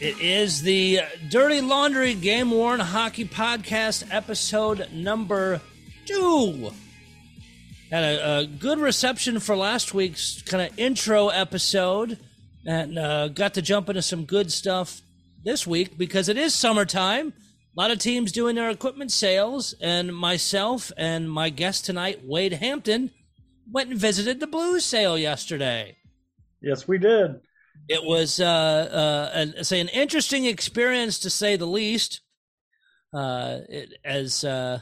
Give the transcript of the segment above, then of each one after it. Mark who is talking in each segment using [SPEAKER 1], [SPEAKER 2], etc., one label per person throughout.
[SPEAKER 1] It is the Dirty Laundry Game Worn Hockey Podcast, episode number two. Had a, a good reception for last week's kind of intro episode, and uh, got to jump into some good stuff this week because it is summertime. A lot of teams doing their equipment sales, and myself and my guest tonight, Wade Hampton, went and visited the Blues sale yesterday.
[SPEAKER 2] Yes, we did.
[SPEAKER 1] It was, uh, uh, an, say, an interesting experience to say the least. Uh, it, as uh,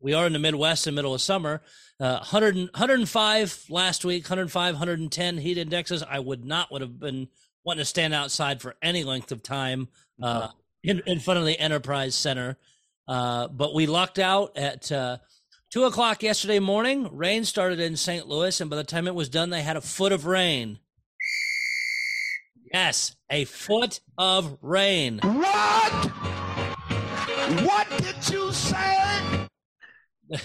[SPEAKER 1] we are in the Midwest in the middle of summer, uh, 100, 105 last week, 105, 110 heat indexes. I would not would have been wanting to stand outside for any length of time uh, in, in front of the Enterprise Center. Uh, but we lucked out at uh, two o'clock yesterday morning. Rain started in St. Louis, and by the time it was done, they had a foot of rain. Yes, a foot of rain.
[SPEAKER 3] What? What did you say?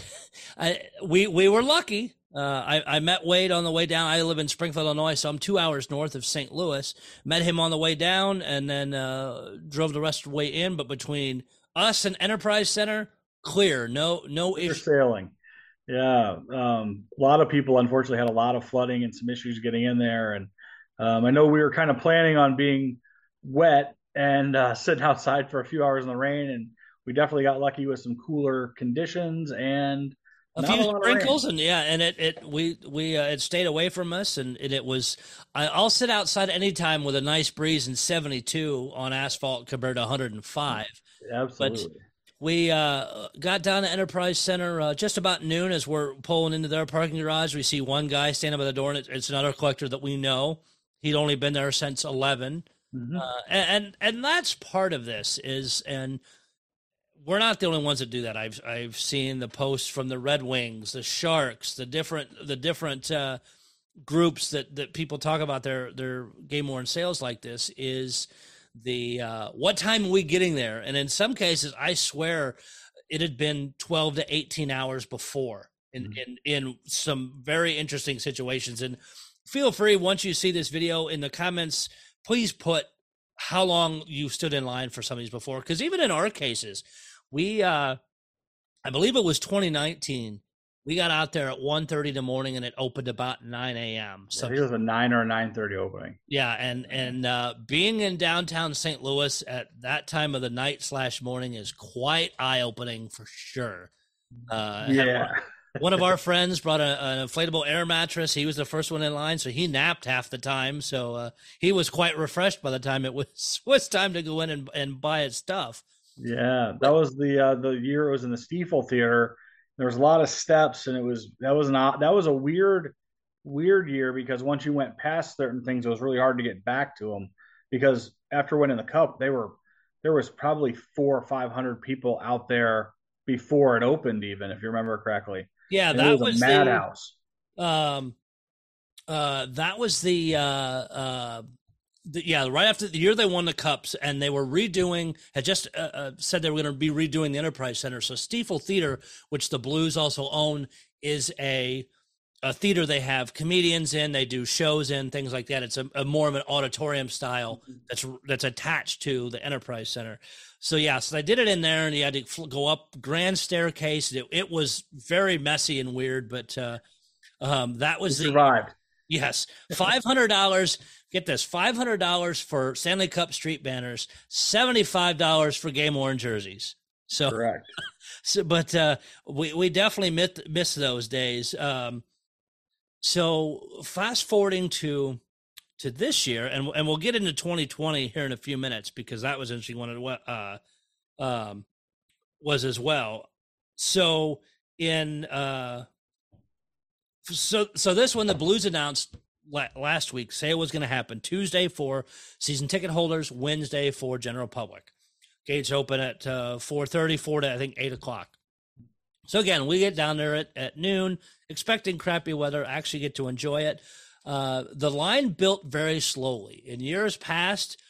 [SPEAKER 1] I, we we were lucky. Uh, I, I met Wade on the way down. I live in Springfield, Illinois, so I'm two hours north of St. Louis. Met him on the way down, and then uh, drove the rest of the way in. But between us and Enterprise Center, clear, no no issue.
[SPEAKER 2] sailing. Yeah. Um, a lot of people unfortunately had a lot of flooding and some issues getting in there. And um, I know we were kind of planning on being wet and uh, sitting outside for a few hours in the rain. And we definitely got lucky with some cooler conditions and
[SPEAKER 1] a
[SPEAKER 2] not
[SPEAKER 1] few
[SPEAKER 2] lot of rain.
[SPEAKER 1] sprinkles and yeah and it it we we uh, it stayed away from us and it, it was I, i'll sit outside anytime with a nice breeze and 72 on asphalt compared to 105
[SPEAKER 2] Absolutely.
[SPEAKER 1] we uh, got down to enterprise center uh, just about noon as we're pulling into their parking garage we see one guy standing by the door and it, it's another collector that we know he'd only been there since 11
[SPEAKER 2] Mhm.
[SPEAKER 1] uh, and, and that's part of this is and we're not the only ones that do that. I've I've seen the posts from the Red Wings, the Sharks, the different the different uh, groups that that people talk about their their game worn sales like this is the uh, what time are we getting there? And in some cases, I swear it had been twelve to eighteen hours before in
[SPEAKER 2] Mhm.
[SPEAKER 1] in in some very interesting situations. And feel free once you see this video in the comments, please put how long you stood in line for some of these before because even in our cases we uh i believe it was 2019 we got out there at 1.30 in the morning and it opened about 9 a.m
[SPEAKER 2] So
[SPEAKER 1] so
[SPEAKER 2] here's a nine or a nine thirty opening.
[SPEAKER 1] yeah and and uh being in downtown st louis at that time of the night slash morning is quite eye-opening for sure uh
[SPEAKER 2] Yeah.
[SPEAKER 1] One- of our friends brought a, an inflatable air mattress. He was the first one in line, so he napped half the time. So uh, he was quite refreshed by the time it was was time to go in and, and buy his stuff.
[SPEAKER 2] Yeah, that was the uh, the year it was in the Stifel Theater. There was a lot of steps, and it was that was not that was a weird weird year because once you went past certain things, it was really hard to get back to them. Because after winning the cup, they were there was probably four or five hundred people out there before it opened, even if you remember correctly.
[SPEAKER 1] Yeah,
[SPEAKER 2] And
[SPEAKER 1] that
[SPEAKER 2] was,
[SPEAKER 1] was
[SPEAKER 2] madhouse.
[SPEAKER 1] um, uh, that was the uh, uh, the, yeah, right after the year they won the cups, and they were redoing. Had just uh, uh, said they were going to be redoing the Enterprise Center. So Stifel Theater, which the Blues also own, is a a theater they have comedians in. They do shows in things like that. It's a, a more of an auditorium style that's that's attached to the Enterprise Center. So yeah, so they did it in there, and you had to go up grand staircase. It, it was very messy and weird, but uh, um, that was the
[SPEAKER 2] survived.
[SPEAKER 1] Yes, five hundred dollars. Get this: five hundred dollars for Stanley Cup street banners, seventy-five dollars for game worn jerseys. So,
[SPEAKER 2] Correct.
[SPEAKER 1] so but uh, we we definitely miss miss those days. Um, so fast forwarding to to this year, and and we'll get into twenty twenty here in a few minutes because that was interesting. One of uh, um, was as well. So in uh, so so this one the Blues announced last week sale was going to happen Tuesday for season ticket holders, Wednesday for general public. Gates open at uh, 4.30, 4 to I think 8 o'clock. So again, we get down there at, at noon, expecting crappy weather, actually get to enjoy it. Uh, the line built very slowly. In years past,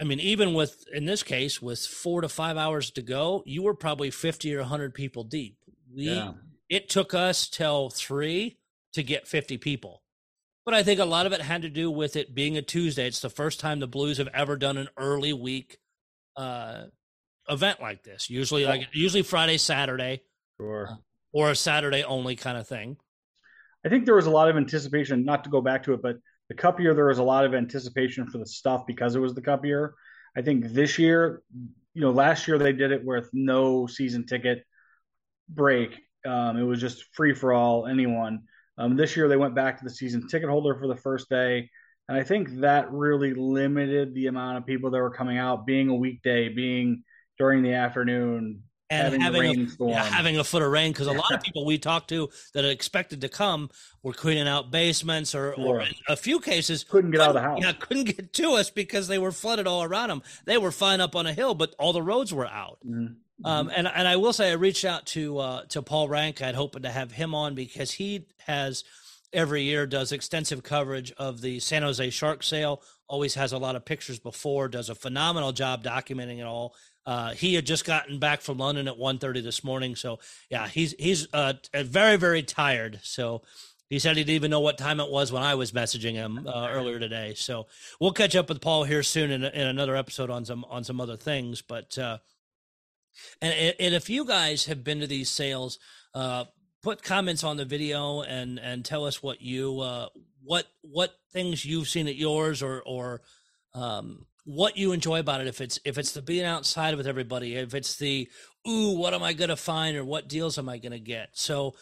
[SPEAKER 1] I mean, even with, in this case, with four to five hours to go, you were probably 50 or 100 people deep. We,
[SPEAKER 2] Yeah.
[SPEAKER 1] It took us till three to get 50 people. but I think a lot of it had to do with it being a Tuesday. It's the first time the Blues have ever done an early week uh, event like this. Usually, like usually Friday, Saturday,
[SPEAKER 2] Sure.
[SPEAKER 1] or a Saturday only kind of thing.
[SPEAKER 2] I think there was a lot of anticipation, not to go back to it, but the cup year, there was a lot of anticipation for the stuff because it was the cup year. I think this year, you know, last year they did it with no season ticket break. Um, it was just free for all, anyone. Um, this year they went back to the season ticket holder for the first day. And I think that really limited the amount of people that were coming out, being a weekday, being during the afternoon,
[SPEAKER 1] and
[SPEAKER 2] having,
[SPEAKER 1] having, a, yeah, having a foot of rain because a lot of people we talked to that expected to come were cleaning out basements or, or
[SPEAKER 2] Sure.
[SPEAKER 1] in a few cases
[SPEAKER 2] couldn't get out of the house.
[SPEAKER 1] Yeah, couldn't get to us because they were flooded all around them. They were fine up on a hill, but all the roads were out.
[SPEAKER 2] Mhm.
[SPEAKER 1] Um, and and I will say I reached out to uh, to Paul Rank. I'd hoping to have him on because he has every year does extensive coverage of the San Jose Shark Sale. Always has a lot of pictures before. Does a phenomenal job documenting it all. Uh, he had just gotten back from London at 1.30 this morning, so yeah, he's he's uh, very very tired. So he said he didn't even know what time it was when I was messaging him uh, earlier today. So we'll catch up with Paul here soon in, in another episode on some on some other things. But uh, and and if you guys have been to these sales, uh, put comments on the video and and tell us what you uh, what what things you've seen at yours or or um, what you enjoy about it. If it's if it's the being outside with everybody, if it's the ooh, what am I going to find or what deals am I going to get? So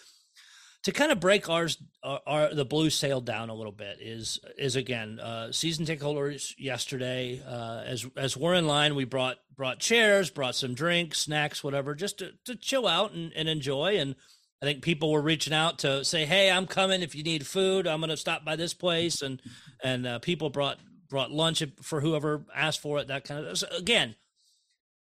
[SPEAKER 1] to kind of break ours our, our the blue sale down a little bit is is again uh season ticket holders yesterday uh as as we're in line we brought brought chairs brought some drinks snacks whatever just to, to chill out and, and enjoy and i think people were reaching out to say hey i'm coming if you need food i'm going to stop by this place and and uh, people brought brought lunch for whoever asked for it that kind of so again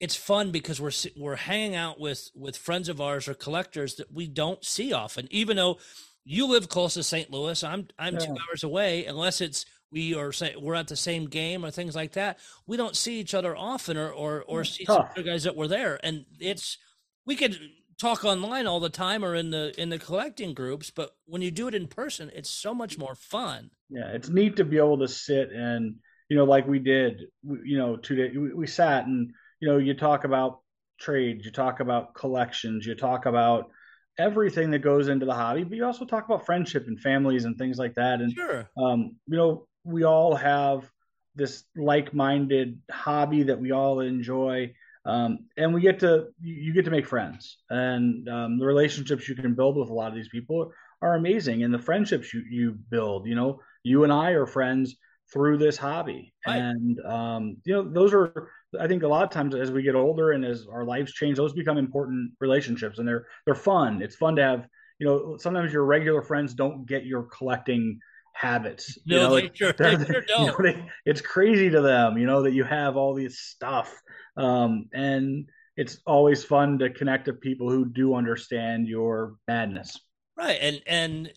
[SPEAKER 1] it's fun because we're we're hanging out with with friends of ours or collectors that we don't see often. Even though you live close to St. Louis I'm I'm 2 hours away unless it's we are say we're at the same game or things like that we don't see each other often or or or see some other guys that were there. And it's we could talk online all the time or in the in the collecting groups but when you do it in person it's so much more fun.
[SPEAKER 2] Yeah it's neat to be able to sit and you know like we did you know two days we, we sat and you know you talk about trades you talk about collections you talk about everything that goes into the hobby but you also talk about friendship and families and things like that. And
[SPEAKER 1] sure.
[SPEAKER 2] um, you know we all have this like-minded hobby that we all enjoy um, and we get to you get to make friends. And um, the relationships you can build with a lot of these people are amazing. And the friendships you, you build you know you and i are friends through this hobby.
[SPEAKER 1] Right.
[SPEAKER 2] and um, you know those are i think a lot of times as we get older and as our lives change those become important relationships and they're they're fun. It's fun to have you know sometimes your regular friends don't get your collecting habits you
[SPEAKER 1] no
[SPEAKER 2] know,
[SPEAKER 1] they
[SPEAKER 2] like,
[SPEAKER 1] sure, they sure
[SPEAKER 2] you know,
[SPEAKER 1] don't
[SPEAKER 2] they- it's crazy to them, you know, that you have all this stuff. Um, and it's always fun to connect to people who do understand your madness.
[SPEAKER 1] right and and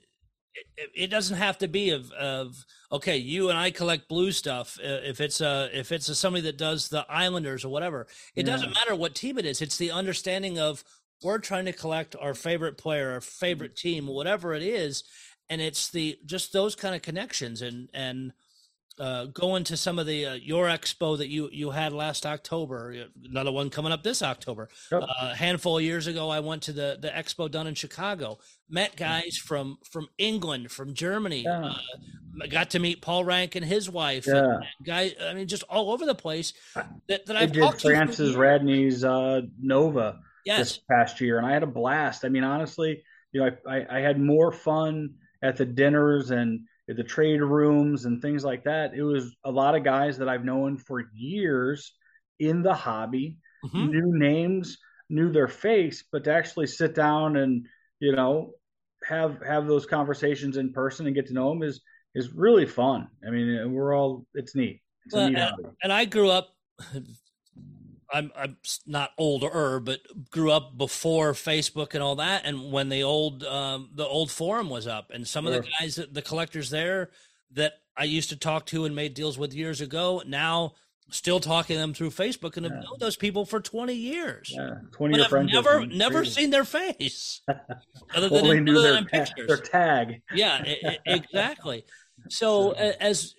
[SPEAKER 1] it, it doesn't have to be of of okay you and i collect blue stuff uh, if it's a if it's a somebody that does the islanders or whatever it
[SPEAKER 2] Yeah.
[SPEAKER 1] doesn't matter what team it is it's the understanding of we're trying to collect our favorite player our favorite team whatever it is and it's the just those kind of connections and and uh, going to some of the uh, your expo that you you had last October, another one coming up this October.
[SPEAKER 2] Yep.
[SPEAKER 1] Uh, a handful of years ago, I went to the the expo done in Chicago. Met guys from from England, from Germany.
[SPEAKER 2] Yeah.
[SPEAKER 1] Uh, got to meet Paul Rank and his wife.
[SPEAKER 2] Yeah.
[SPEAKER 1] And, and guy, I mean, just all over the place. That, that
[SPEAKER 2] I
[SPEAKER 1] I've
[SPEAKER 2] did
[SPEAKER 1] talked to
[SPEAKER 2] Francis. Radney's uh, Nova
[SPEAKER 1] Yes,
[SPEAKER 2] this past year, and I had a blast. I mean, honestly, you know, I, I, I had more fun at the dinners and at the trade rooms and things like that. It was a lot of guys that I've known for years in the hobby,
[SPEAKER 1] Mhm.
[SPEAKER 2] knew names, knew their face, but to actually sit down and you know have have those conversations in person and get to know them is is really fun. I mean, we're all it's neat. It's
[SPEAKER 1] Well,
[SPEAKER 2] neat
[SPEAKER 1] and- and I grew up. I'm I'm not older, but grew up before Facebook and all that, and when the old um, the old forum was up, and some of the guys, that, the collectors there that I used to talk to and made deals with years ago, now still talking to them through Facebook, and have known those people for 20 years.
[SPEAKER 2] Yeah, twenty
[SPEAKER 1] But
[SPEAKER 2] year
[SPEAKER 1] I've
[SPEAKER 2] friends.
[SPEAKER 1] never never seen their face other than, in,
[SPEAKER 2] knew
[SPEAKER 1] other
[SPEAKER 2] their,
[SPEAKER 1] than
[SPEAKER 2] ta-
[SPEAKER 1] pictures.
[SPEAKER 2] their tag.
[SPEAKER 1] Yeah, e- e- exactly. So as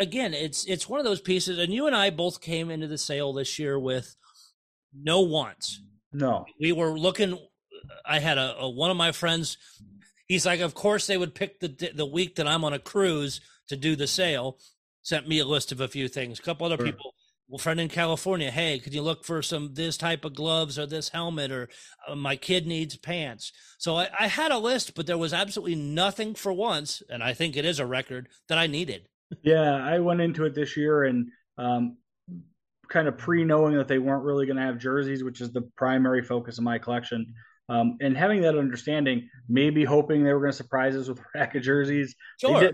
[SPEAKER 1] again, it's it's one of those pieces, and you and I both came into the sale this year with no wants.
[SPEAKER 2] No,
[SPEAKER 1] we were looking. I had a, a one of my friends. He's like, of course they would pick the the week that I'm on a cruise to do the sale. Sent me a list of a few things. A couple other sure. people well, friend in California, hey, could you look for some this type of gloves or this helmet or uh, my kid needs pants? So I, I, had a list, but there was absolutely nothing for once, and I think it is a record that I needed.
[SPEAKER 2] Yeah, I went into it this year and um, kind of pre knowing that they weren't really going to have jerseys, which is the primary focus of my collection. Um, and having that understanding, maybe hoping they were going to surprise us with a rack of jerseys.
[SPEAKER 1] Sure.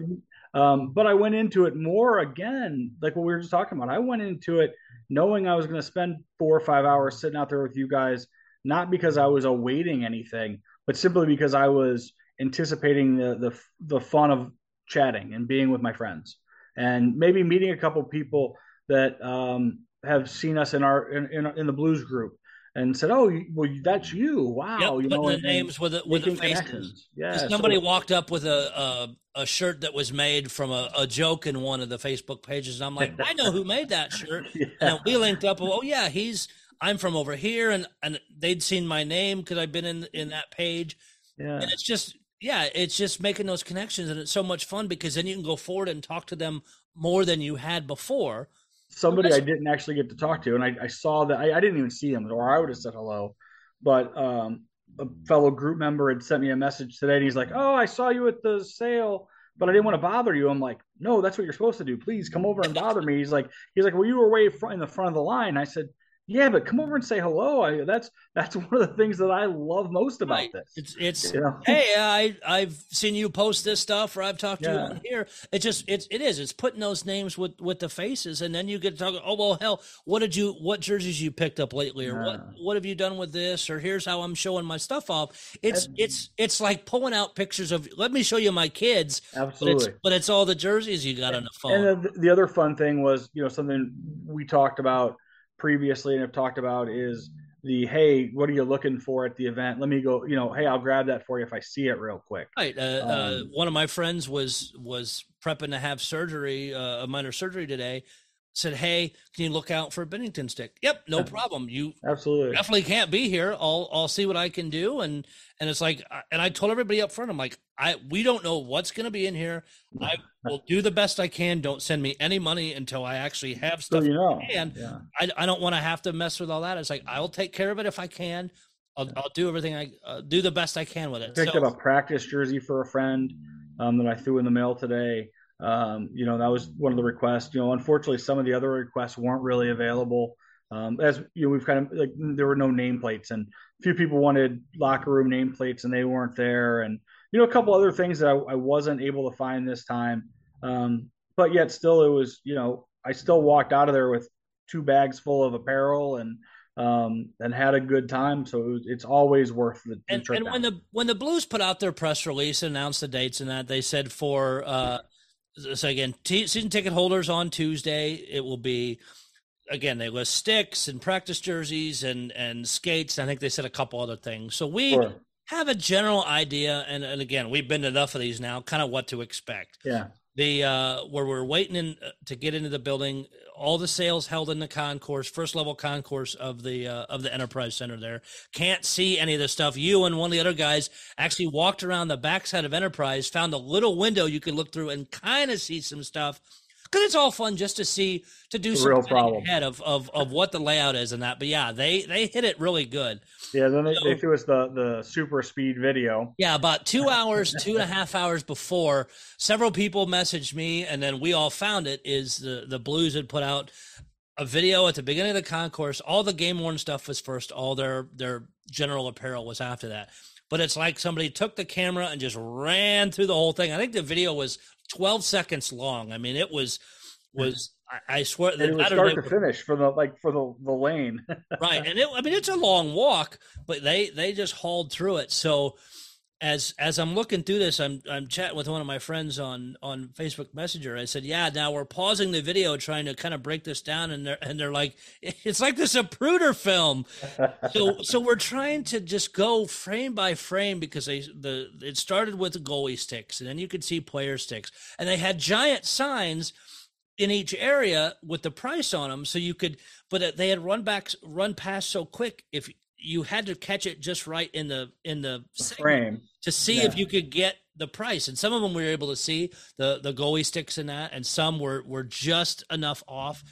[SPEAKER 2] Um, but I went into it more again, like what we were just talking about. I went into it knowing I was going to spend four or five hours sitting out there with you guys, not because I was awaiting anything, but simply because I was anticipating the the, the fun of chatting and being with my friends, and maybe meeting a couple people that um, have seen us in our in, in, in the blues group and said, "Oh, well, that's you! Wow!"
[SPEAKER 1] Yep,
[SPEAKER 2] you
[SPEAKER 1] know, the names with the, with the faces. Yeah, somebody so, walked up with a, a, a shirt that was made from a, a, joke in one of the Facebook pages, and I'm like, "I know who made that shirt." yeah. And we linked up. Oh, yeah, he's I'm from over here, and and they'd seen my name because I've been in in that page.
[SPEAKER 2] Yeah,
[SPEAKER 1] and it's just yeah, it's just making those connections, and it's so much fun because then you can go forward and talk to them more than you had before
[SPEAKER 2] somebody I didn't actually get to talk to, and I, I saw that I, I, didn't even see him, or I would have said hello. But um, a fellow group member had sent me a message today, and he's like, "Oh, I saw you at the sale, but I didn't want to bother you." I'm like, "No, that's what you're supposed to do. Please come over and bother me." He's like, "He's like, well, you were way in the front of the line." I said, yeah, but come over and say hello. I, that's that's one of the things that I love most about right. this.
[SPEAKER 1] It's it's you know? hey, I I've seen you post this stuff, or I've talked to yeah. you on here. It just it's it is. It's putting those names with with the faces, and then you get to talk. Oh well, hell, what did you what jerseys you picked up lately, or yeah. what what have you done with this, or here's how I'm showing my stuff off. It's it's it's like pulling out pictures of. Let me show you my kids.
[SPEAKER 2] Absolutely,
[SPEAKER 1] but it's, but it's all the jerseys you got
[SPEAKER 2] and,
[SPEAKER 1] on the phone.
[SPEAKER 2] And the, the other fun thing was, you know, something we talked about previously and have talked about is the hey what are you looking for at the event? Let me go you know hey i'll grab that for you if i see it real quick.
[SPEAKER 1] Right uh, uh um, uh, one of my friends was was prepping to have surgery uh, a minor surgery today said hey can you look out for a Binnington stick? Yep no problem. You
[SPEAKER 2] absolutely.
[SPEAKER 1] definitely can't be here. I'll i'll see what i can do. And and it's like and i told everybody up front i'm like i we don't know what's going to be in here. I will do the best i can. Don't send me any money until i actually have stuff
[SPEAKER 2] so you know.
[SPEAKER 1] and yeah. I, I don't want to have to mess with all that. It's like i'll take care of it if i can. I'll, I'll do everything i uh, do the best i can with it.
[SPEAKER 2] I picked so, up a practice jersey for a friend um, that i threw in the mail today um, you know that was one of the requests you know unfortunately some of the other requests weren't really available um, as you know, we've kind of like there were no nameplates, and a few people wanted locker room nameplates, and they weren't there, and you know a couple other things that I, I wasn't able to find this time. Um, but yet still, it was you know I still walked out of there with two bags full of apparel and um, and had a good time. So it was, it's always worth the, the
[SPEAKER 1] and,
[SPEAKER 2] trip.
[SPEAKER 1] And when the when the Blues put out their press release and announced the dates and that, they said for uh, so again t- season ticket holders on Tuesday, it will be again they list sticks and practice jerseys and and skates. I think they said a couple other things. So we sure. have a general idea, and, and again we've been to enough of these now, kind of what to expect.
[SPEAKER 2] Yeah.
[SPEAKER 1] The uh, where we're waiting in, uh, to get into the building, all the sales held in the concourse, first level concourse of the uh, of the Enterprise Center. There can't see any of the stuff. You and one of the other guys actually walked around the backside of Enterprise, found a little window you could look through and kind of see some stuff because it's all fun just to see to do some ahead of, of of what the layout is and that. But yeah, they they hit it really good.
[SPEAKER 2] Yeah, then they, so, they threw us the the super speed video.
[SPEAKER 1] Yeah, about two hours, two and a half hours before, several people messaged me, and then we all found it. Is the the Blues had put out a video at the beginning of the concourse. All the game worn stuff was first. All their their general apparel was after that. But it's like somebody took the camera and just ran through the whole thing. I think the video was 12 seconds long. I mean, it was was I, I swear
[SPEAKER 2] that it was start to finish for the like for the the lane.
[SPEAKER 1] right, and it, I mean it's a long walk, but they they just hauled through it. So, as as I'm looking through this, I'm I'm chatting with one of my friends on on Facebook Messenger. I said, "Yeah, now we're pausing the video, trying to kind of break this down," and they're and they're like, "It's like this Zapruder film." so so we're trying to just go frame by frame because they the it started with the goalie sticks, and then you could see player sticks, and they had giant signs in each area with the price on them, so you could. But uh, they had run backs run past so quick if you had to catch it just right in the in the,
[SPEAKER 2] The frame.
[SPEAKER 1] to see
[SPEAKER 2] Yeah.
[SPEAKER 1] if you could get the price. And some of them we were able to see the the goalie sticks in that, and some were were just enough off.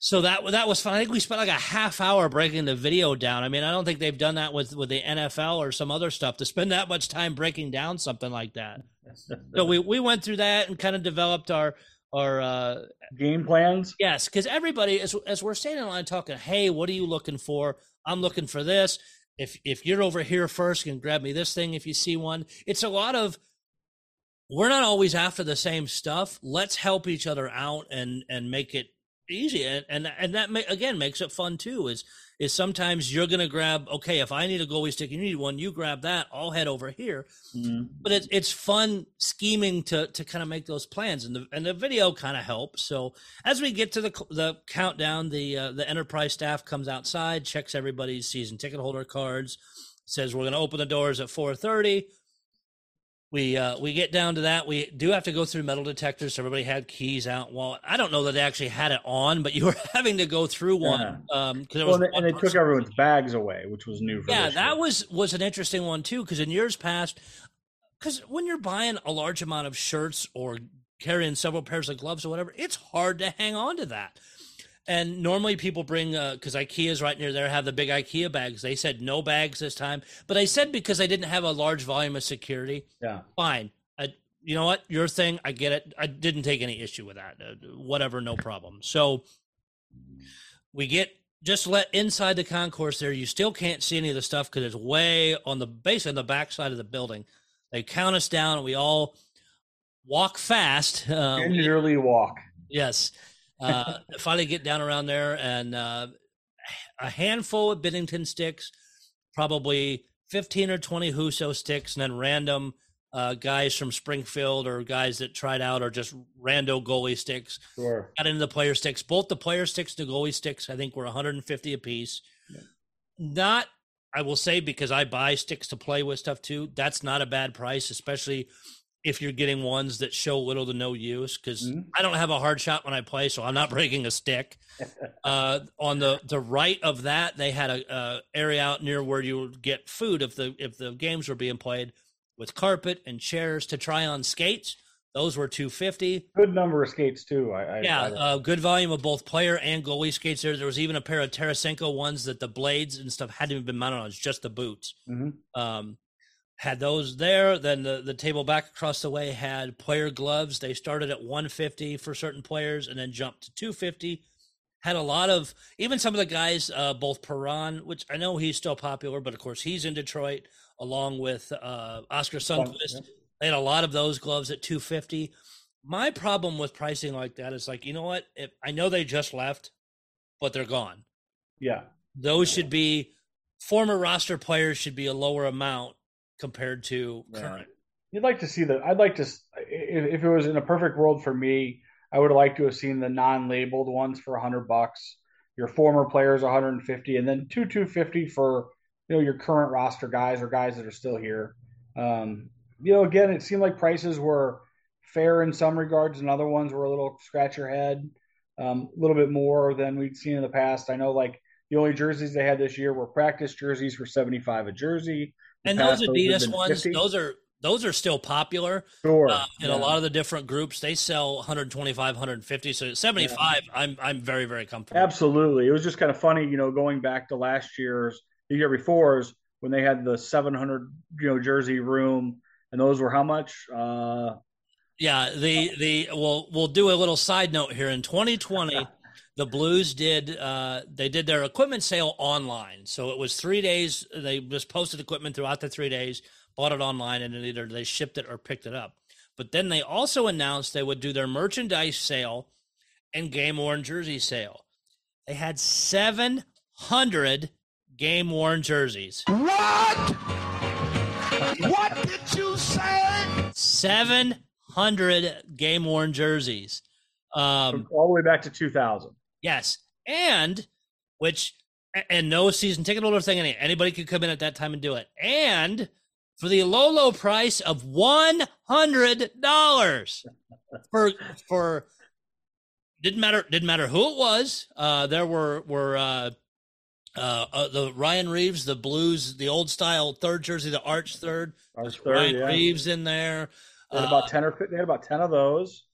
[SPEAKER 1] So that that was fun. I think we spent like a half hour breaking the video down. I mean, I don't think they've done that with with the NFL or some other stuff to spend that much time breaking down something like that. So we we went through that and kind of developed our our uh
[SPEAKER 2] Game plans.
[SPEAKER 1] Yes, because everybody, as as we're standing in line talking, hey, what are you looking for? I'm looking for this. If if you're over here first, you can grab me this thing if you see one. It's a lot of we're not always after the same stuff. Let's help each other out and and make it easy. And and, and that ma- again makes it fun too. Is is sometimes you're gonna grab okay if I need a goalie stick, you need one, you grab that. I'll head over here
[SPEAKER 2] Mhm.
[SPEAKER 1] but it's it's fun scheming to to kind of make those plans and the and the video kind of helps so as we get to the the countdown the uh, the enterprise staff comes outside checks everybody's season ticket holder cards says we're going to open the doors at 4:30 we uh we get down to that. We do have to go through metal detectors. So everybody had keys out. Well i don't know that they actually had it on but you were having to go through one um because
[SPEAKER 2] Well, and they, and they took everyone's bags away, which was new for
[SPEAKER 1] yeah that
[SPEAKER 2] year.
[SPEAKER 1] was was an interesting one too because in years past because when you're buying a large amount of shirts or carrying several pairs of gloves or whatever it's hard to hang on to that and normally people bring because ikea's right near there have the big ikea bags. They said no bags this time. But I said because I didn't have a large volume of security.
[SPEAKER 2] Yeah.
[SPEAKER 1] fine. I, you know what? Your thing. I get it. I didn't take any issue with that. Uh, whatever no problem. So we get just let inside the concourse there you still can't see any of the stuff because it's way on the basically on the back side of the building. They count us down. And we all walk fast. Uh, we-
[SPEAKER 2] Gingerly walk.
[SPEAKER 1] Yes. Uh, finally get down around there and uh, a handful of Binnington sticks, probably 15 or 20 Husso sticks, and then random uh, guys from Springfield or guys that tried out or just rando goalie sticks.
[SPEAKER 2] Sure.
[SPEAKER 1] Got into the player sticks. Both the player sticks and the goalie sticks, I think, were 150 apiece.
[SPEAKER 2] Yeah.
[SPEAKER 1] Not, I will say, because I buy sticks to play with stuff too, that's not a bad price, especially if you're getting ones that show little to no use because
[SPEAKER 2] Mhm.
[SPEAKER 1] I don't have a hard shot when I play, so I'm not breaking a stick. uh, on the the right of that, they had a, a area out near where you would get food if the if the games were being played with carpet and chairs to try on skates. Those were 250.
[SPEAKER 2] Good number of skates too. I, I
[SPEAKER 1] Yeah,
[SPEAKER 2] I,
[SPEAKER 1] uh, good volume of both player and goalie skates there. There was even a pair of Tarasenko ones that the blades and stuff hadn't even been mounted on. It's just the boots.
[SPEAKER 2] Mhm.
[SPEAKER 1] Um, had those there. Then the, the table back across the way had player gloves. They started at 150 for certain players and then jumped to 250. Had a lot of even some of the guys, uh, both Perron, which I know he's still popular, but of course he's in Detroit, along with uh, Oskar
[SPEAKER 2] Sundqvist.
[SPEAKER 1] They had a lot of those gloves at 250. My problem with pricing like that is like, you know what? If I know they just left, but they're gone.
[SPEAKER 2] yeah.
[SPEAKER 1] Those should be former roster players should be a lower amount compared to
[SPEAKER 2] Yeah.
[SPEAKER 1] current.
[SPEAKER 2] You'd like to see the. I'd like to. If, if it was in a perfect world for me, I would like to have seen the non-labeled ones for hundred bucks. Your former players 150, and then two 250 for you know your current roster guys or guys that are still here. Um, you know, again, it seemed like prices were fair in some regards, and other ones were a little scratch your head, um, a little bit more than we'd seen in the past. I know, like the only jerseys they had this year were practice jerseys for 75 a jersey.
[SPEAKER 1] And those Adidas
[SPEAKER 2] been
[SPEAKER 1] ones,
[SPEAKER 2] 50.
[SPEAKER 1] those are those are still popular
[SPEAKER 2] Sure.
[SPEAKER 1] uh, in
[SPEAKER 2] yeah.
[SPEAKER 1] a lot of the different groups. They sell 125, 150. So 75, I'm I'm very very comfortable.
[SPEAKER 2] Absolutely. It was just kind of funny, you know, going back to last year's, the year before's, when they had the 700, you know, jersey room, and those were how much? Uh,
[SPEAKER 1] Yeah, the the we'll we'll do a little side note here. In 2020, the Blues did uh, they did their equipment sale online. So it was three days. They just posted equipment throughout the three days, bought it online, and then either they shipped it or picked it up. But then they also announced they would do their merchandise sale and game worn jersey sale. They had 700 game worn jerseys.
[SPEAKER 3] What? What did you say?
[SPEAKER 1] 700 game worn jerseys. Um,
[SPEAKER 2] all the way back to 2000.
[SPEAKER 1] Yes. And which, and no season ticket holder thing, any- anybody could come in at that time and do it. And for the low, low price of $100 for, for, didn't matter, didn't matter who it was. Uh, there were, were, uh, uh, uh, the Ryan Reaves, the Blues, the old style third jersey, the arch third,
[SPEAKER 2] Our third,
[SPEAKER 1] Ryan
[SPEAKER 2] yeah.
[SPEAKER 1] Reaves in there.
[SPEAKER 2] They had
[SPEAKER 1] Uh,
[SPEAKER 2] about ten or they had about ten of those.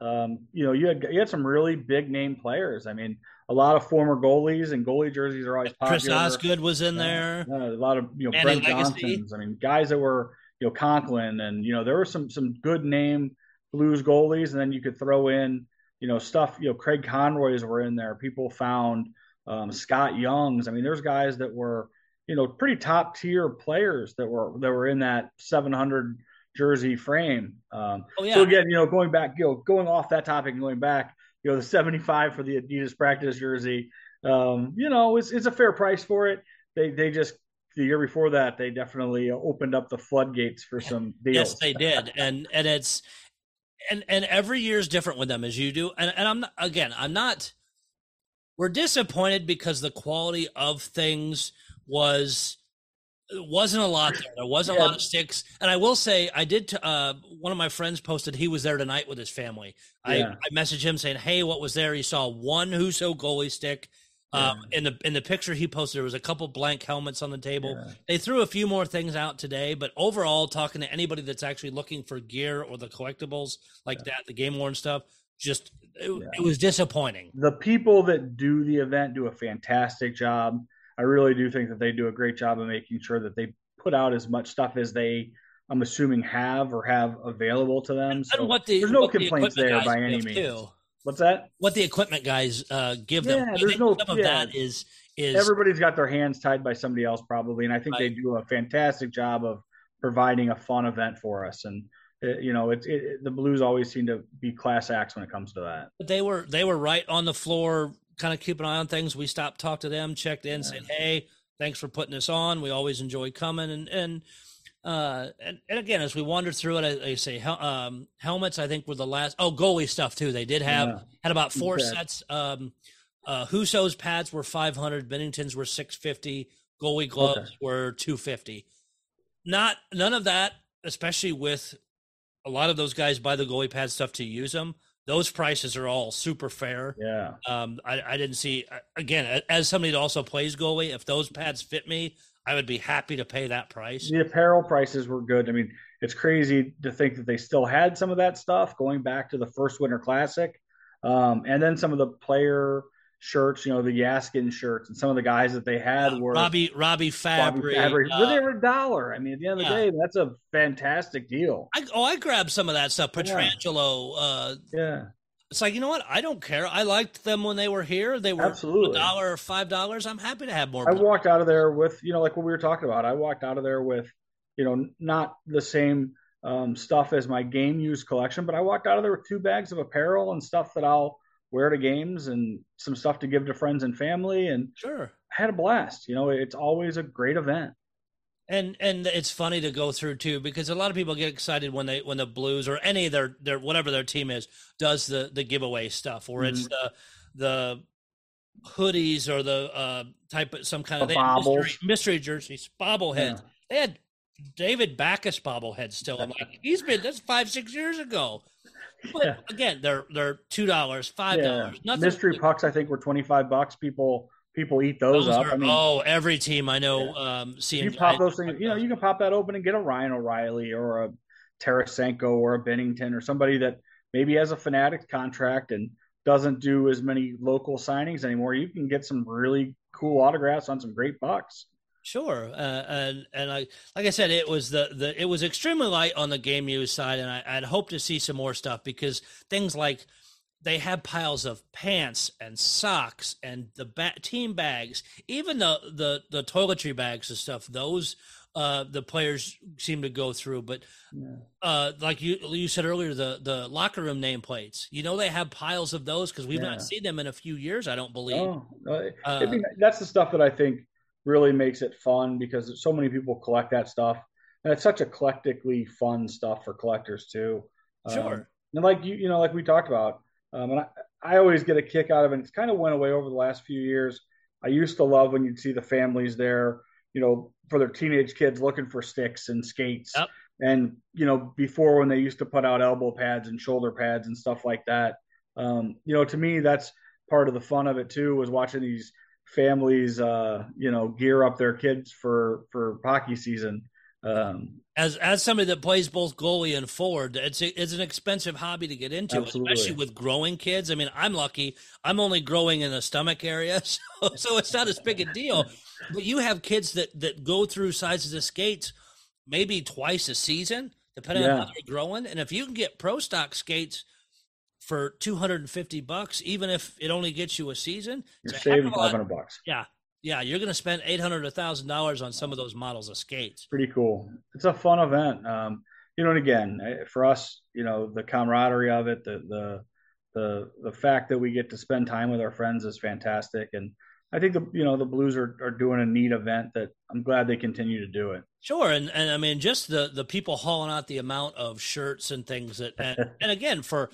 [SPEAKER 2] Um, you know, you had you had some really big name players. I mean, a lot of former goalies and goalie jerseys are always popular.
[SPEAKER 1] Chris Osgood was in there.
[SPEAKER 2] Yeah, a lot of you know
[SPEAKER 1] Manny
[SPEAKER 2] Brent
[SPEAKER 1] Legace.
[SPEAKER 2] Johnsons. I mean, guys that were you know Conklin, and you know there were some some good name Blues goalies, and then you could throw in you know stuff. You know, Craig Conroy's were in there. People found um, Scott Young's. I mean, there's guys that were you know pretty top tier players that were that were in that 700 jersey frame. Um,
[SPEAKER 1] Oh yeah.
[SPEAKER 2] So again, you know, going back, you know, going off that topic and going back, you know, the 75 for the Adidas practice jersey, um, you know, it's it's a fair price for it. They they just the year before that they definitely opened up the floodgates for some deals.
[SPEAKER 1] Yes, they did, and and it's and and every year is different with them as you do. And and I'm not again, I'm not. We're disappointed because the quality of things was wasn't a lot there. There wasn't a lot of sticks. And I will say, I did. t- Uh, one of my friends posted he was there tonight with his family. I
[SPEAKER 2] Yeah.
[SPEAKER 1] I messaged him saying, "Hey, what was there?" He saw one Husso goalie stick. Um, in the in the picture he posted, there was a couple blank helmets on the table.
[SPEAKER 2] Yeah.
[SPEAKER 1] They threw a few more things out today, but overall, talking to anybody that's actually looking for gear or the collectibles like that, the game worn stuff, just it,
[SPEAKER 2] Yeah.
[SPEAKER 1] it was disappointing.
[SPEAKER 2] The people that do the event do a fantastic job. I really do think that they do a great job of making sure that they put out as much stuff as they, I'm assuming, have or have available to them. So
[SPEAKER 1] what the
[SPEAKER 2] there's no
[SPEAKER 1] the
[SPEAKER 2] complaints
[SPEAKER 1] equipment
[SPEAKER 2] there by any means.
[SPEAKER 1] too.
[SPEAKER 2] What's that?
[SPEAKER 1] What the equipment guys uh, give them.
[SPEAKER 2] Yeah,
[SPEAKER 1] I
[SPEAKER 2] there's no-
[SPEAKER 1] some of that is is
[SPEAKER 2] everybody's got their hands tied by somebody else probably and i think they do a fantastic job of providing a fun event for us and uh, you know it's it, the blues always seem to be class acts when it comes to that
[SPEAKER 1] But they were they were right on the floor, kind of keep an eye on things. We stopped, talked to them, checked in, said, "Hey, thanks for putting this on. We always enjoy coming." And and uh and, and again, as we wandered through it, I, I say hel- um, helmets. I think were the last. Oh, goalie stuff too. They did have
[SPEAKER 2] Yeah.
[SPEAKER 1] had about four
[SPEAKER 2] Okay.
[SPEAKER 1] sets. Um, uh, Husso's pads were five hundred. Binnington's were six fifty. Goalie gloves were two fifty. Not none of that, especially with a lot of those guys buy the goalie pad stuff to use them. Those prices are all super fair.
[SPEAKER 2] yeah
[SPEAKER 1] Um, I, I didn't see again as somebody that also plays goalie. If those pads fit me, I would be happy to pay that price.
[SPEAKER 2] the apparel prices were good i mean it's crazy to think that they still had some of that stuff going back to the first winter classic um, and then some of the player shirts you know the Jaskin shirts and some of the guys that they had were
[SPEAKER 1] Robbie Robbie Fabbri.
[SPEAKER 2] Fabbri.
[SPEAKER 1] uh,
[SPEAKER 2] they were a dollar. I mean, at the end of the
[SPEAKER 1] yeah.
[SPEAKER 2] day, that's a fantastic deal.
[SPEAKER 1] I, oh, I grabbed some of that stuff.
[SPEAKER 2] Yeah.
[SPEAKER 1] Pietrangelo. Uh,
[SPEAKER 2] Yeah,
[SPEAKER 1] it's like you know what? I don't care. I liked them when they were here. They were
[SPEAKER 2] Absolutely.
[SPEAKER 1] a dollar or five dollars. I'm happy to have more.
[SPEAKER 2] I walked out of there with, you know, like what we were talking about. I walked out of there with, you know, not the same um, stuff as my game use collection, but I walked out of there with two bags of apparel and stuff that I'll wear to games and some stuff to give to friends and family. And
[SPEAKER 1] Sure.
[SPEAKER 2] I had a blast. You know, it's always a great event.
[SPEAKER 1] And and it's funny to go through too because a lot of people get excited when they when the Blues or any of their their whatever their team is does the the giveaway stuff or it's
[SPEAKER 2] Mm-hmm.
[SPEAKER 1] the the hoodies or the uh type of some kind of
[SPEAKER 2] The
[SPEAKER 1] had mystery, mystery jerseys bobbleheads.
[SPEAKER 2] Yeah.
[SPEAKER 1] They had David Backes bobbleheads still. I'm like he's been that's five six years ago. But
[SPEAKER 2] Yeah.
[SPEAKER 1] again, they're they're two dollars, five dollars. Nothing
[SPEAKER 2] Mystery pucks, I think, were 25 bucks. People, people eat those,
[SPEAKER 1] Those
[SPEAKER 2] up.
[SPEAKER 1] are-
[SPEAKER 2] I mean,
[SPEAKER 1] oh, every team I know. Um, seeing
[SPEAKER 2] you pop those things, you know, you can pop that open and get a Ryan O'Reilly or a Tarasenko or a Binnington or somebody that maybe has a Fanatic contract and doesn't do as many local signings anymore. You can get some really cool autographs on some great bucks.
[SPEAKER 1] Sure, uh, and and I like I said, it was the the it was extremely light on the game use side, and I, I'd hope to see some more stuff because things like they had piles of pants and socks and the ba- team bags, even the the the toiletry bags and stuff. Those uh, the players seem to go through, but uh, like you you said earlier, the the locker room nameplates. You know they have piles of those because we've
[SPEAKER 2] Yeah.
[SPEAKER 1] not seen them in a few years. I don't believe.
[SPEAKER 2] Oh, Uh, I mean, that's the stuff that I think really makes it fun because so many people collect that stuff. and it's such eclectically fun stuff for collectors too.
[SPEAKER 1] Sure.
[SPEAKER 2] Um, and like you, you know, like we talked about, um, and I, I always get a kick out of it. It's kind of went away over the last few years. I used to love when you'd see the families there, you know, for their teenage kids looking for sticks and skates.
[SPEAKER 1] Yep.
[SPEAKER 2] And, you know, before when they used to put out elbow pads and shoulder pads and stuff like that. Um, you know, to me, that's part of the fun of it too, was watching these families, uh, you know, gear up their kids for, for hockey season. Um,
[SPEAKER 1] as as somebody that plays both goalie and forward, it's a, it's an expensive hobby to get into,
[SPEAKER 2] Absolutely.
[SPEAKER 1] especially with growing kids. I mean, I'm lucky; I'm only growing in the stomach area, so so it's not as big a deal. But you have kids that that go through sizes of skates maybe twice a season, depending on how they're growing. And if you can get pro stock skates for 250 bucks, even if it only gets you a season,
[SPEAKER 2] you're
[SPEAKER 1] it's a heck
[SPEAKER 2] saving
[SPEAKER 1] of
[SPEAKER 2] 500 bucks.
[SPEAKER 1] Yeah, yeah, you're going to spend 800 a thousand dollars on some of those models of skates.
[SPEAKER 2] pretty cool. It's a fun event. Um, you know, and again, eh, for us, you know, the camaraderie of it, the the the the fact that we get to spend time with our friends is fantastic. And I think the you know the Blues are, are doing a neat event that I'm glad they continue to do it.
[SPEAKER 1] Sure, and and I mean just the the people hauling out the amount of shirts and things that, and, and again for,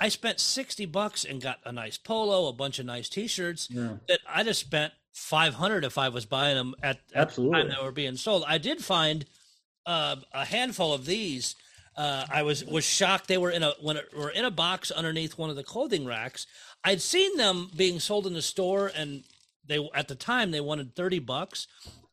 [SPEAKER 1] I spent sixty bucks and got a nice polo, a bunch of nice T-shirts
[SPEAKER 2] Yeah.
[SPEAKER 1] that I just spent five hundred if I was buying them at, at the time they were being sold. I did find uh, a handful of these. Uh, I was was shocked they were in a when it, were in a box underneath one of the clothing racks. I'd seen them being sold in the store, and they at the time they wanted thirty bucks,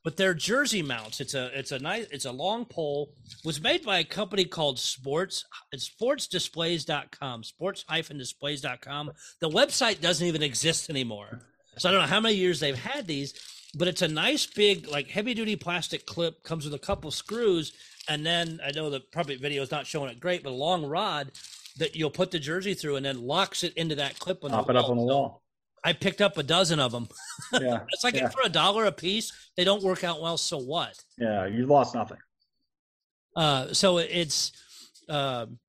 [SPEAKER 1] but they're jersey mounts. It's a it's a nice it's a long pole. Was made by a company called Sports. It's sportsdisplays.com. Sports-displays.com. The website doesn't even exist anymore. So I don't know how many years they've had these, but it's a nice big like heavy duty plastic clip. Comes with a couple screws, and then I know the probably video is not showing it great, but a long rod that you'll put the jersey through, and then locks it into that clip on
[SPEAKER 2] Pop
[SPEAKER 1] the
[SPEAKER 2] it up on the wall.
[SPEAKER 1] I picked up a dozen of them.
[SPEAKER 2] Yeah,
[SPEAKER 1] It's like
[SPEAKER 2] yeah,
[SPEAKER 1] for a dollar a piece. They don't work out well, so what?
[SPEAKER 2] yeah. You lost nothing.
[SPEAKER 1] Uh, so it's um,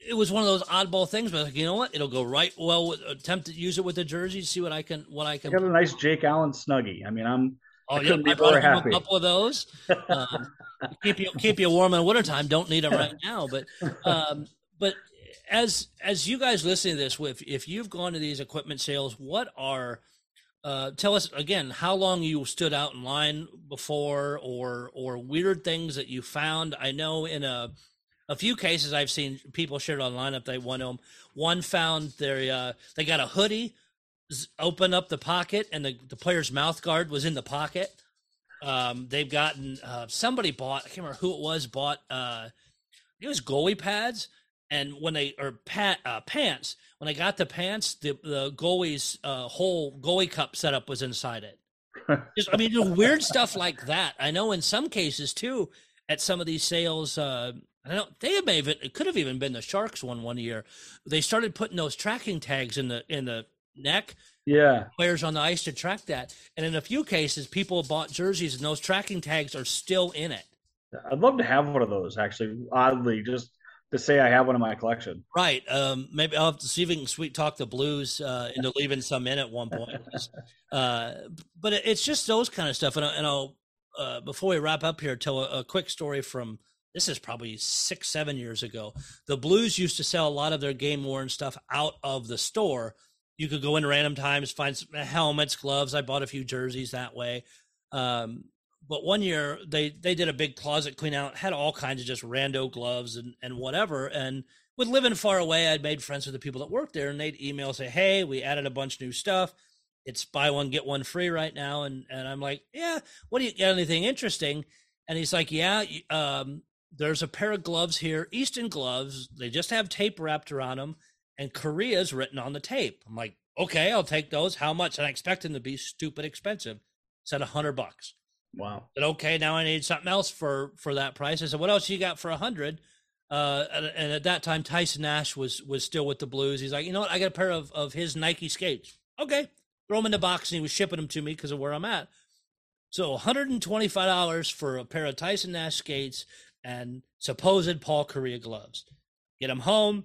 [SPEAKER 1] it was one of those oddball things, but like you know what, it'll go right well. With, attempt to use it with the jersey, see what I can what I
[SPEAKER 2] I
[SPEAKER 1] can.
[SPEAKER 2] got a nice Jake Allen snuggie. I mean, I'm
[SPEAKER 1] Oh,
[SPEAKER 2] I
[SPEAKER 1] yeah,
[SPEAKER 2] couldn't be
[SPEAKER 1] I brought
[SPEAKER 2] very happy.
[SPEAKER 1] a couple of those. Um, keep you keep you warm in the wintertime. Don't need them right now, but um, but as as you guys listening to this, if if you've gone to these equipment sales, what are uh, tell us again how long you stood out in line before, or or weird things that you found. I know in a a few cases I've seen people shared online if they want them. One found their uh, they got a hoodie, open up the pocket, and the, the player's mouth guard was in the pocket. Um, they've gotten uh, somebody bought I can't remember who it was bought uh, it was goalie pads, and when they or pat uh, pants when they got the pants, the the goalie's uh, whole goalie cup setup was inside it. Just, I mean, just weird stuff like that. I know in some cases too, at some of these sales, uh, I don't know, they may have it could have even been the Sharks one one year. They started putting those tracking tags in the in the neck
[SPEAKER 2] yeah.
[SPEAKER 1] players on the ice to track that. And in a few cases, people bought jerseys and those tracking tags are still in it.
[SPEAKER 2] I'd love to have one of those. Actually, oddly, just to say I have one in my collection.
[SPEAKER 1] Right. Um, maybe I'll have to see if we can sweet talk the Blues uh, into leaving some in at one point. Uh, but it's just those kind of stuff. And, I- and I'll, uh, before we wrap up here, tell a, a quick story from this is probably six, seven years ago. The Blues used to sell a lot of their game worn stuff out of the store. You could go in random times, find some helmets, gloves. I bought a few jerseys that way. Um, but one year they they did a big closet clean out, had all kinds of just rando gloves and and whatever. And with living far away, I'd made friends with the people that worked there, and they'd email say, "Hey, we added a bunch of new stuff. It's buy one get one free right now." And and I'm like, "Yeah, what do you got? Anything interesting?" And he's like, "Yeah, um, there's a pair of gloves here, Easton gloves. They just have tape wrapped around them, and Kariya's written on the tape." I'm like, "Okay, I'll take those. How much?" And I expect them to be stupid expensive. Said a hundred bucks
[SPEAKER 2] Wow.
[SPEAKER 1] said, okay, now I need something else for for that price. I said, what else you got for a hundred? Uh, and, and at that time, Tyson Nash was was still with the Blues. He's like, you know what? I got a pair of of his Nike skates. Okay, throw them in the box, and he was shipping them to me because of where I'm at. So, 125 dollars for a pair of Tyson Nash skates and supposed Paul Kariya gloves. Get them home.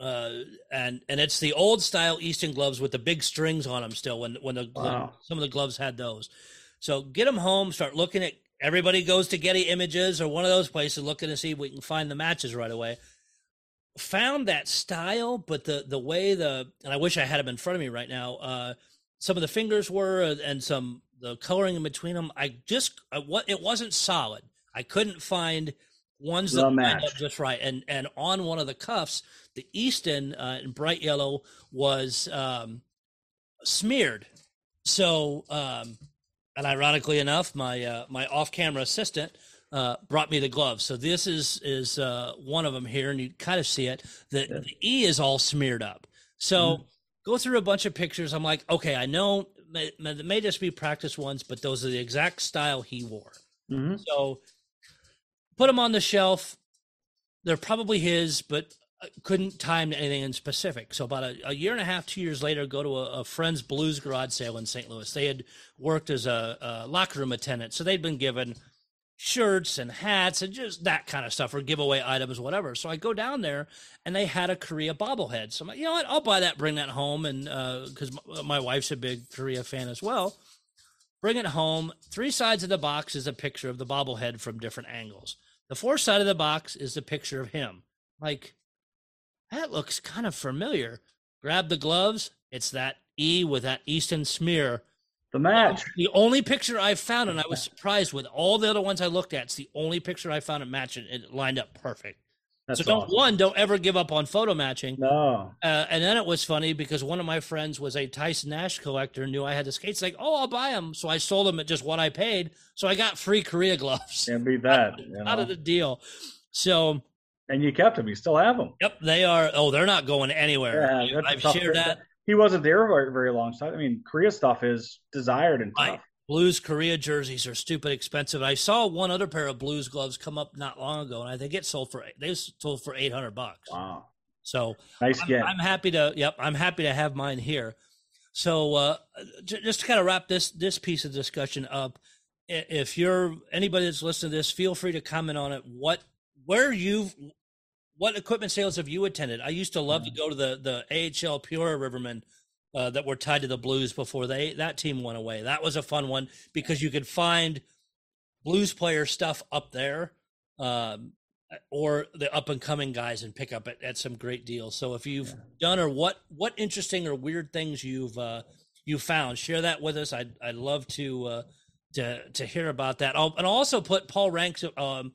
[SPEAKER 1] Uh, and and it's the old style Easton gloves with the big strings on them still. When when the
[SPEAKER 2] Wow.
[SPEAKER 1] some of the gloves had those, so get them home, start looking at everybody goes to Getty Images or one of those places looking to see if we can find the matches right away. Found that style, but the the way the and I wish I had them in front of me right now. Uh, some of the fingers were uh, and some the coloring in between them. I just I, what it wasn't solid. I couldn't find ones that lined up just right. And and on one of the cuffs, the Easton uh, in bright yellow was um, smeared. So um, and ironically enough, my uh, my off camera assistant uh, brought me the gloves. So this is is uh, one of them here, and you kind of see it. The, yeah. the E is all smeared up. So mm-hmm. go through a bunch of pictures. I'm like, okay, I know it may, may just be practice ones, but those are the exact style he wore. Mm-hmm. So put them on the shelf. They're probably his, but couldn't time anything in specific. So about a, a, year and a half, two years later, go to a, a, friend's blues garage sale in St. Louis. They had worked as a, a, locker room attendant, so they'd been given shirts and hats and just that kind of stuff or giveaway items, whatever. So I go down there and they had a Kariya bobblehead. So I'm like, you know what? I'll buy that, bring that home, and because uh, my wife's a big Kariya fan as well. Bring it home. Three sides of the box is a picture of the bobblehead from different angles. The fourth side of the box is a picture of him. Like that looks kind of familiar. Grab the gloves. It's that E with that Easton smear.
[SPEAKER 2] The match.
[SPEAKER 1] The only picture I found, and I was surprised with all the other ones I looked at. It's the only picture I found it and It lined up perfect. That's so don't awesome. one, don't ever give up on photo matching.
[SPEAKER 2] No.
[SPEAKER 1] Uh, and then it was funny because one of my friends was a Tyson Nash collector, knew I had the skates. Like, oh, I'll buy them. So I sold them at just what I paid. So I got free Kariya gloves.
[SPEAKER 2] Can't beat that.
[SPEAKER 1] out, you know? out of the deal. So
[SPEAKER 2] and you kept them. You still have them.
[SPEAKER 1] Yep, they are. Oh, they're not going anywhere. Yeah, I've shared that.
[SPEAKER 2] He wasn't there very, very long. So I mean, Kariya stuff is desired and tough.
[SPEAKER 1] Blues Kariya jerseys are stupid expensive. I saw one other pair of Blues gloves come up not long ago, and I think it sold for they sold for eight hundred bucks.
[SPEAKER 2] Wow!
[SPEAKER 1] So
[SPEAKER 2] nice
[SPEAKER 1] I'm, I'm, happy to. Yep, I'm happy to have mine here. So uh, just to kind of wrap this this piece of discussion up, if you're anybody that's listening to this, feel free to comment on it. What where you've what equipment sales have you attended? I used to love to mm. go to the the AHL Peoria Rivermen uh, that were tied to the Blues before they that team went away. That was a fun one because you could find Blues player stuff up there, um, or the up and coming guys and pick up at, at, some great deals. So if you've yeah. done or what what interesting or weird things you've uh, you found, share that with us. I'd I'd love to uh, to to hear about that. I'll, and I'll also put Paul Ranks. Um,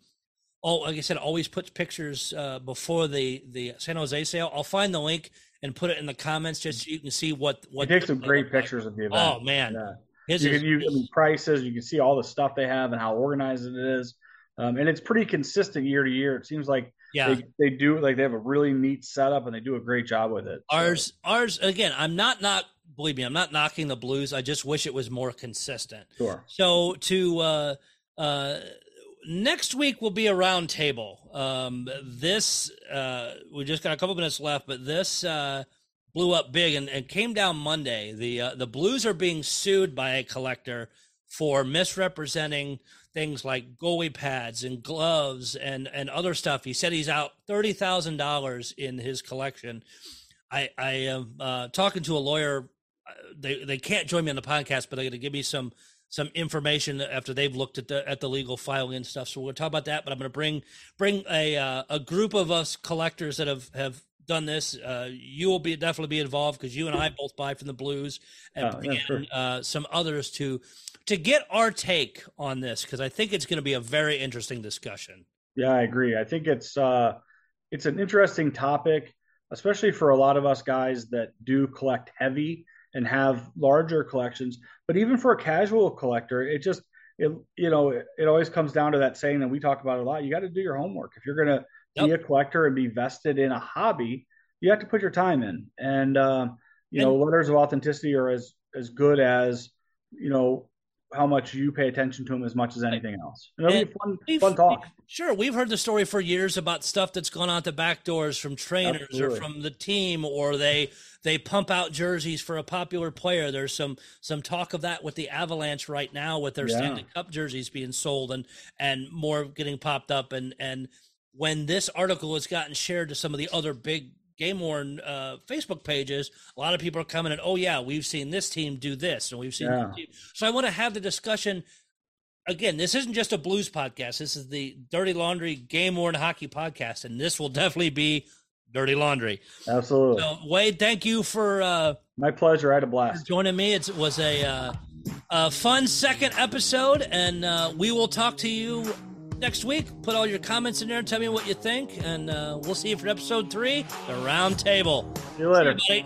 [SPEAKER 1] oh, like I said, always puts pictures uh, before the the San Jose sale. I'll find the link and put it in the comments just so you can see what what.
[SPEAKER 2] He takes some great pictures of the event.
[SPEAKER 1] Oh man,
[SPEAKER 2] yeah. His you can use I mean, prices. You can see all the stuff they have and how organized it is, um, and it's pretty consistent year to year. It seems like yeah they, they, do like they have a really neat setup and they do a great job with it.
[SPEAKER 1] Ours, so. ours again. I'm not not believe me. I'm not knocking the Blues. I just wish it was more consistent.
[SPEAKER 2] Sure.
[SPEAKER 1] So to. uh uh next week will be a round table. Um, this uh, we just got a couple minutes left, but this uh, blew up big and, and came down Monday. The uh, the Blues are being sued by a collector for misrepresenting things like goalie pads and gloves and and other stuff. He said he's out thirty thousand dollars in his collection. I I am uh, talking to a lawyer. Uh, they they can't join me on the podcast, but they're going to give me some some information after they've looked at the at the legal filing and stuff. So to talk about that. But I'm going to bring bring a uh, a group of us collectors that have have done this. Uh, you will be definitely be involved because you and I both buy from the Blues, and oh, yeah, sure. uh, some others to to get our take on this because I think it's going to be a very interesting discussion.
[SPEAKER 2] Yeah, I agree. I think it's uh, it's an interesting topic, especially for a lot of us guys that do collect heavy and have larger collections. But even for a casual collector, it just it you know it, it always comes down to that saying that we talk about a lot. You got to do your homework if you're going to yep. be a collector and be vested in a hobby. You have to put your time in, and uh, you and, know letters of authenticity are as as good as you know how much you pay attention to them as much as anything else. It'll be fun, fun talk.
[SPEAKER 1] Sure, we've heard the story for years about stuff that's gone out the back doors from trainers Absolutely. or from the team, or they they pump out jerseys for a popular player. There's some some talk of that with the Avalanche right now, with their yeah. Stanley Cup jerseys being sold and and more getting popped up. And and when this article has gotten shared to some of the other big game worn uh, Facebook pages, a lot of people are coming and oh yeah, we've seen this team do this and we've seen. Yeah. So I want to have the discussion. again, this isn't just a blues podcast. This is the Dirty Laundry Game Worn Hockey podcast, and this will definitely be Dirty Laundry.
[SPEAKER 2] Absolutely.
[SPEAKER 1] So, Wade, thank you for uh,
[SPEAKER 2] my pleasure. I had a blast
[SPEAKER 1] joining me. It was a, uh, a fun second episode, and uh, we will talk to you next week. Put all your comments in there tell me what you think, and uh, we'll see you for episode three, the round table.
[SPEAKER 2] See you later.
[SPEAKER 1] See you,